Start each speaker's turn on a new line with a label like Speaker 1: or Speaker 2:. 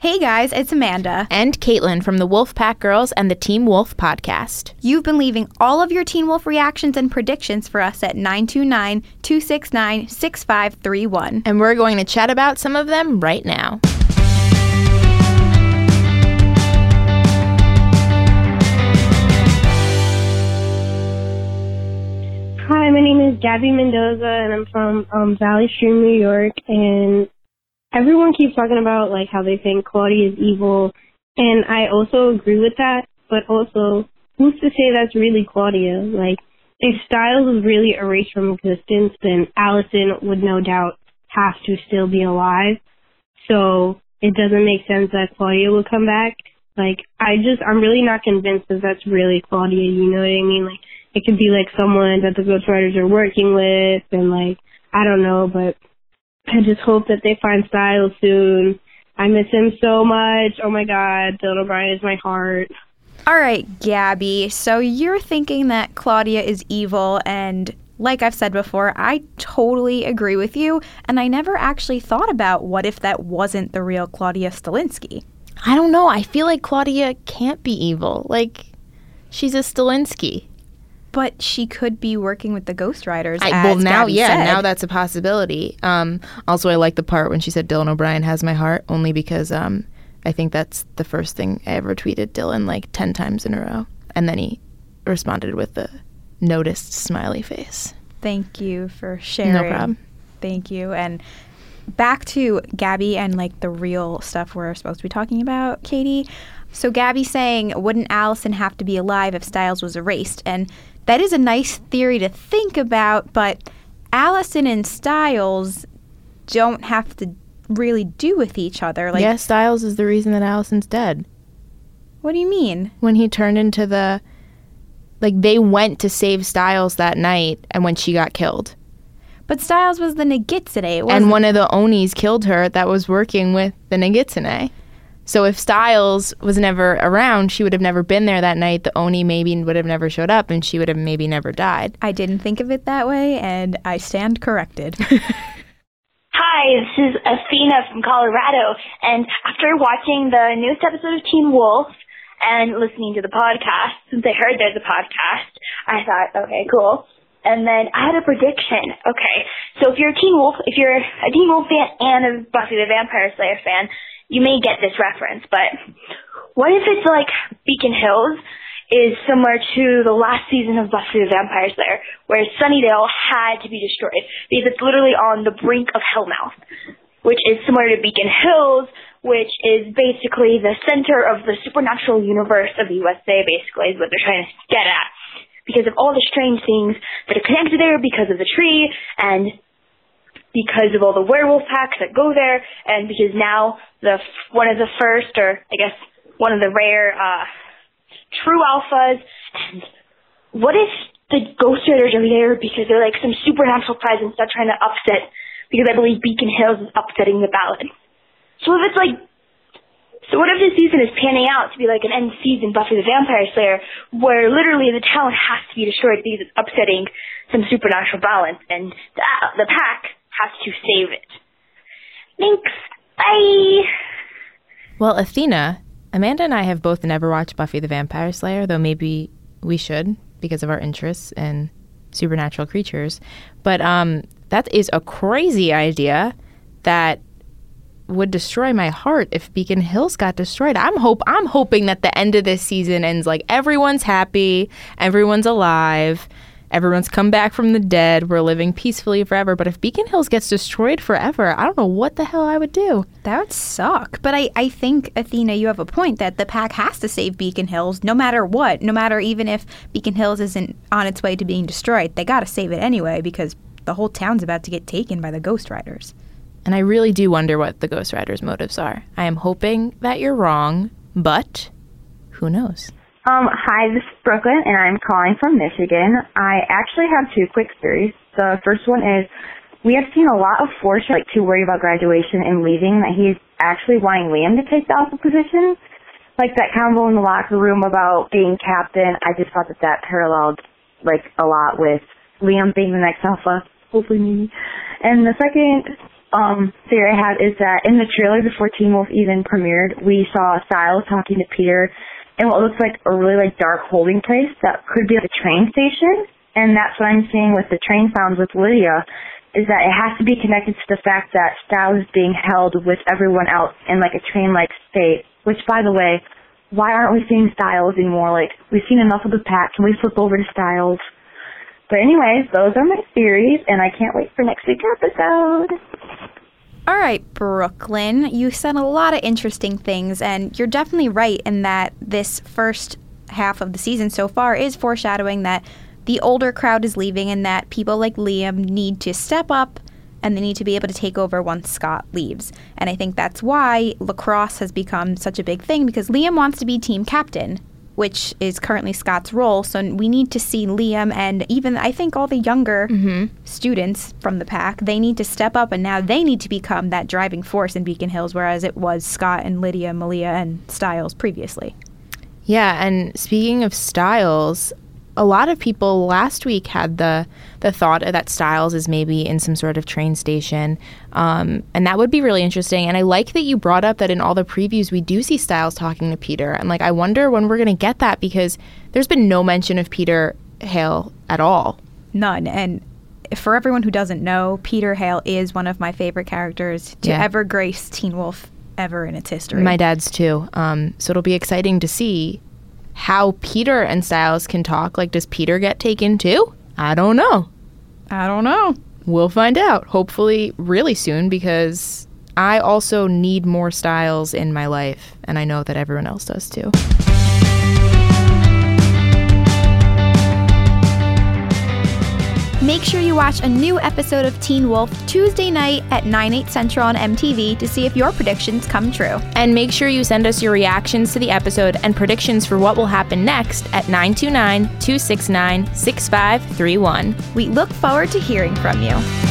Speaker 1: Hey guys, it's Amanda.
Speaker 2: And Kaitlyn from the Wolfpack Girls and the Team Wolf podcast.
Speaker 1: You've been leaving all of your Teen Wolf reactions and predictions for us at 929 269 6531.
Speaker 2: And we're going to chat about some of them right now.
Speaker 3: Hi, my name is Gabby Mendoza, and I'm from um, Valley Stream, New York. And everyone keeps talking about like how they think Claudia is evil, and I also agree with that. But also, who's to say that's really Claudia? Like, if Stiles was really erased from existence, then Allison would no doubt have to still be alive. So it doesn't make sense that Claudia would come back. Like, I just, I'm really not convinced that that's really Claudia. You know what I mean? Like, it could be like someone that the Ghost ghostwriters are working with, and like, I don't know, but I just hope that they find Stiles soon. I miss him so much. Oh my God, Dylan O'Brien is my heart.
Speaker 1: All right, Gabby. So you're thinking that Claudia is evil, and like I've said before, I totally agree with you. And I never actually thought about what if that wasn't the real Claudia Stilinski.
Speaker 2: I don't know. I feel like Claudia can't be evil. Like, she's a Stilinski.
Speaker 1: But she could be working with the Ghost Riders.
Speaker 2: I, well, now,
Speaker 1: Gabby
Speaker 2: yeah,
Speaker 1: said.
Speaker 2: now that's a possibility. Um, also, I like the part when she said Dylan O'Brien has my heart, only because um, I think that's the first thing I ever tweeted Dylan like 10 times in a row. And then he responded with the noticed smiley face.
Speaker 1: Thank you for sharing.
Speaker 2: No problem.
Speaker 1: Thank you. And back to Gabby and like the real stuff we're supposed to be talking about, Katie. So Gabby saying, wouldn't Allison have to be alive if Stiles was erased? And that is a nice theory to think about, but Allison and Stiles don't have to really do with each other. Like,
Speaker 2: yeah, Stiles is the reason that Allison's dead.
Speaker 1: what do you mean?
Speaker 2: When he turned into the. Like, they went to save Stiles that night and when she got killed.
Speaker 1: But Stiles was the Nogitsune.
Speaker 2: And one of the Onis killed her that was working with the Nogitsune. So if Stiles was never around, she would have never been there that night. The Oni maybe would have never showed up, and she would have maybe never died.
Speaker 1: I didn't think of it that way, and I stand corrected.
Speaker 4: Hi, this is Athena from Colorado, and after watching the newest episode of Teen Wolf and listening to the podcast, since I heard there's a podcast, I thought, okay, cool. And then I had a prediction. Okay, so if you're a Teen Wolf, if you're a Teen Wolf fan and a Buffy the Vampire Slayer fan, you may get this reference, but what if it's like Beacon Hills is similar to the last season of Buffy the Vampire Slayer, where Sunnydale had to be destroyed because it's literally on the brink of Hellmouth, which is similar to Beacon Hills, which is basically the center of the supernatural universe of the USA, basically, is what they're trying to get at. Because of all the strange things that are connected there because of the tree and because of all the werewolf packs that go there, and because now the one of the first, or I guess one of the rare uh, true alphas. And what if the Ghost Riders are there because they're like some supernatural presence that's trying to upset? Because I believe Beacon Hills is upsetting the ballad. So if it's like, so what if this season is panning out to be like an end season Buffy the Vampire Slayer, where literally the town has to be destroyed because it's upsetting some supernatural balance, and the, the pack save it. Thanks. Bye.
Speaker 2: Well, Athena, Amanda and I have both never watched Buffy the Vampire Slayer, though maybe we should because of our interests in supernatural creatures. But um, that is a crazy idea that would destroy my heart if Beacon Hills got destroyed. I'm hope I'm hoping that the end of this season ends like everyone's happy, everyone's alive, everyone's come back from the dead, we're living peacefully forever. But if Beacon Hills gets destroyed forever, I don't know what the hell I would do.
Speaker 1: That would suck. But I, I think, Athena, you have a point that the pack has to save Beacon Hills no matter what. No matter even if Beacon Hills isn't on its way to being destroyed. They got to save it anyway because the whole town's about to get taken by the Ghost Riders.
Speaker 2: And I really do wonder what the Ghost Rider's motives are. I am hoping that you're wrong, but who knows?
Speaker 5: Um, hi, this is Brooklyn, and I'm calling from Michigan. I actually have two quick theories. The first one is we have seen a lot of Force like too worried about graduation and leaving that he's actually wanting Liam to take the alpha position. Like that combo in the locker room about being captain. I just thought that that paralleled like a lot with Liam being the next alpha. Hopefully, maybe. And the second um, theory I have is that in the trailer before Teen Wolf even premiered, we saw Stiles talking to Peter in what looks like a really like dark holding place that could be a train station. And that's what I'm seeing with the train sounds with Lydia, is that it has to be connected to the fact that Stiles is being held with everyone else in like a train-like state. Which, by the way, why aren't we seeing Stiles anymore? Like we've seen enough of the pack. Can we flip over to Stiles? But anyways, those are my theories, and I can't wait for next week's episode.
Speaker 1: All right, Brooklyn, you said a lot of interesting things, and you're definitely right in that this first half of the season so far is foreshadowing that the older crowd is leaving and that people like Liam need to step up and they need to be able to take over once Scott leaves. And I think that's why lacrosse has become such a big thing because Liam wants to be team captain which is currently Scott's role. So we need to see Liam and even I think all the younger mm-hmm. students from the pack, they need to step up and now they need to become that driving force in Beacon Hills, whereas it was Scott and Lydia, Malia, and Stiles previously.
Speaker 2: Yeah, and speaking of Stiles, a lot of people last week had the the thought that Stiles is maybe in some sort of train station, um, and that would be really interesting. And I like that you brought up that in all the previews we do see Stiles talking to Peter, and like I wonder when we're going to get that because there's been no mention of Peter Hale at all.
Speaker 1: None, and for everyone who doesn't know, Peter Hale is one of my favorite characters to yeah. ever grace Teen Wolf ever in its history.
Speaker 2: My dad's too. Um, so it'll be exciting to see how Peter and Stiles can talk. Like, does Peter get taken too? I don't know.
Speaker 1: I don't know.
Speaker 2: We'll find out, hopefully, really soon, because I also need more Stiles in my life, and I know that everyone else does too.
Speaker 1: Make sure you watch a new episode of Teen Wolf Tuesday night at 9, 8 central on MTV to see if your predictions come true.
Speaker 2: And make sure you send us your reactions to the episode and predictions for what will happen next at 929 269 6531.
Speaker 1: We look forward to hearing from you.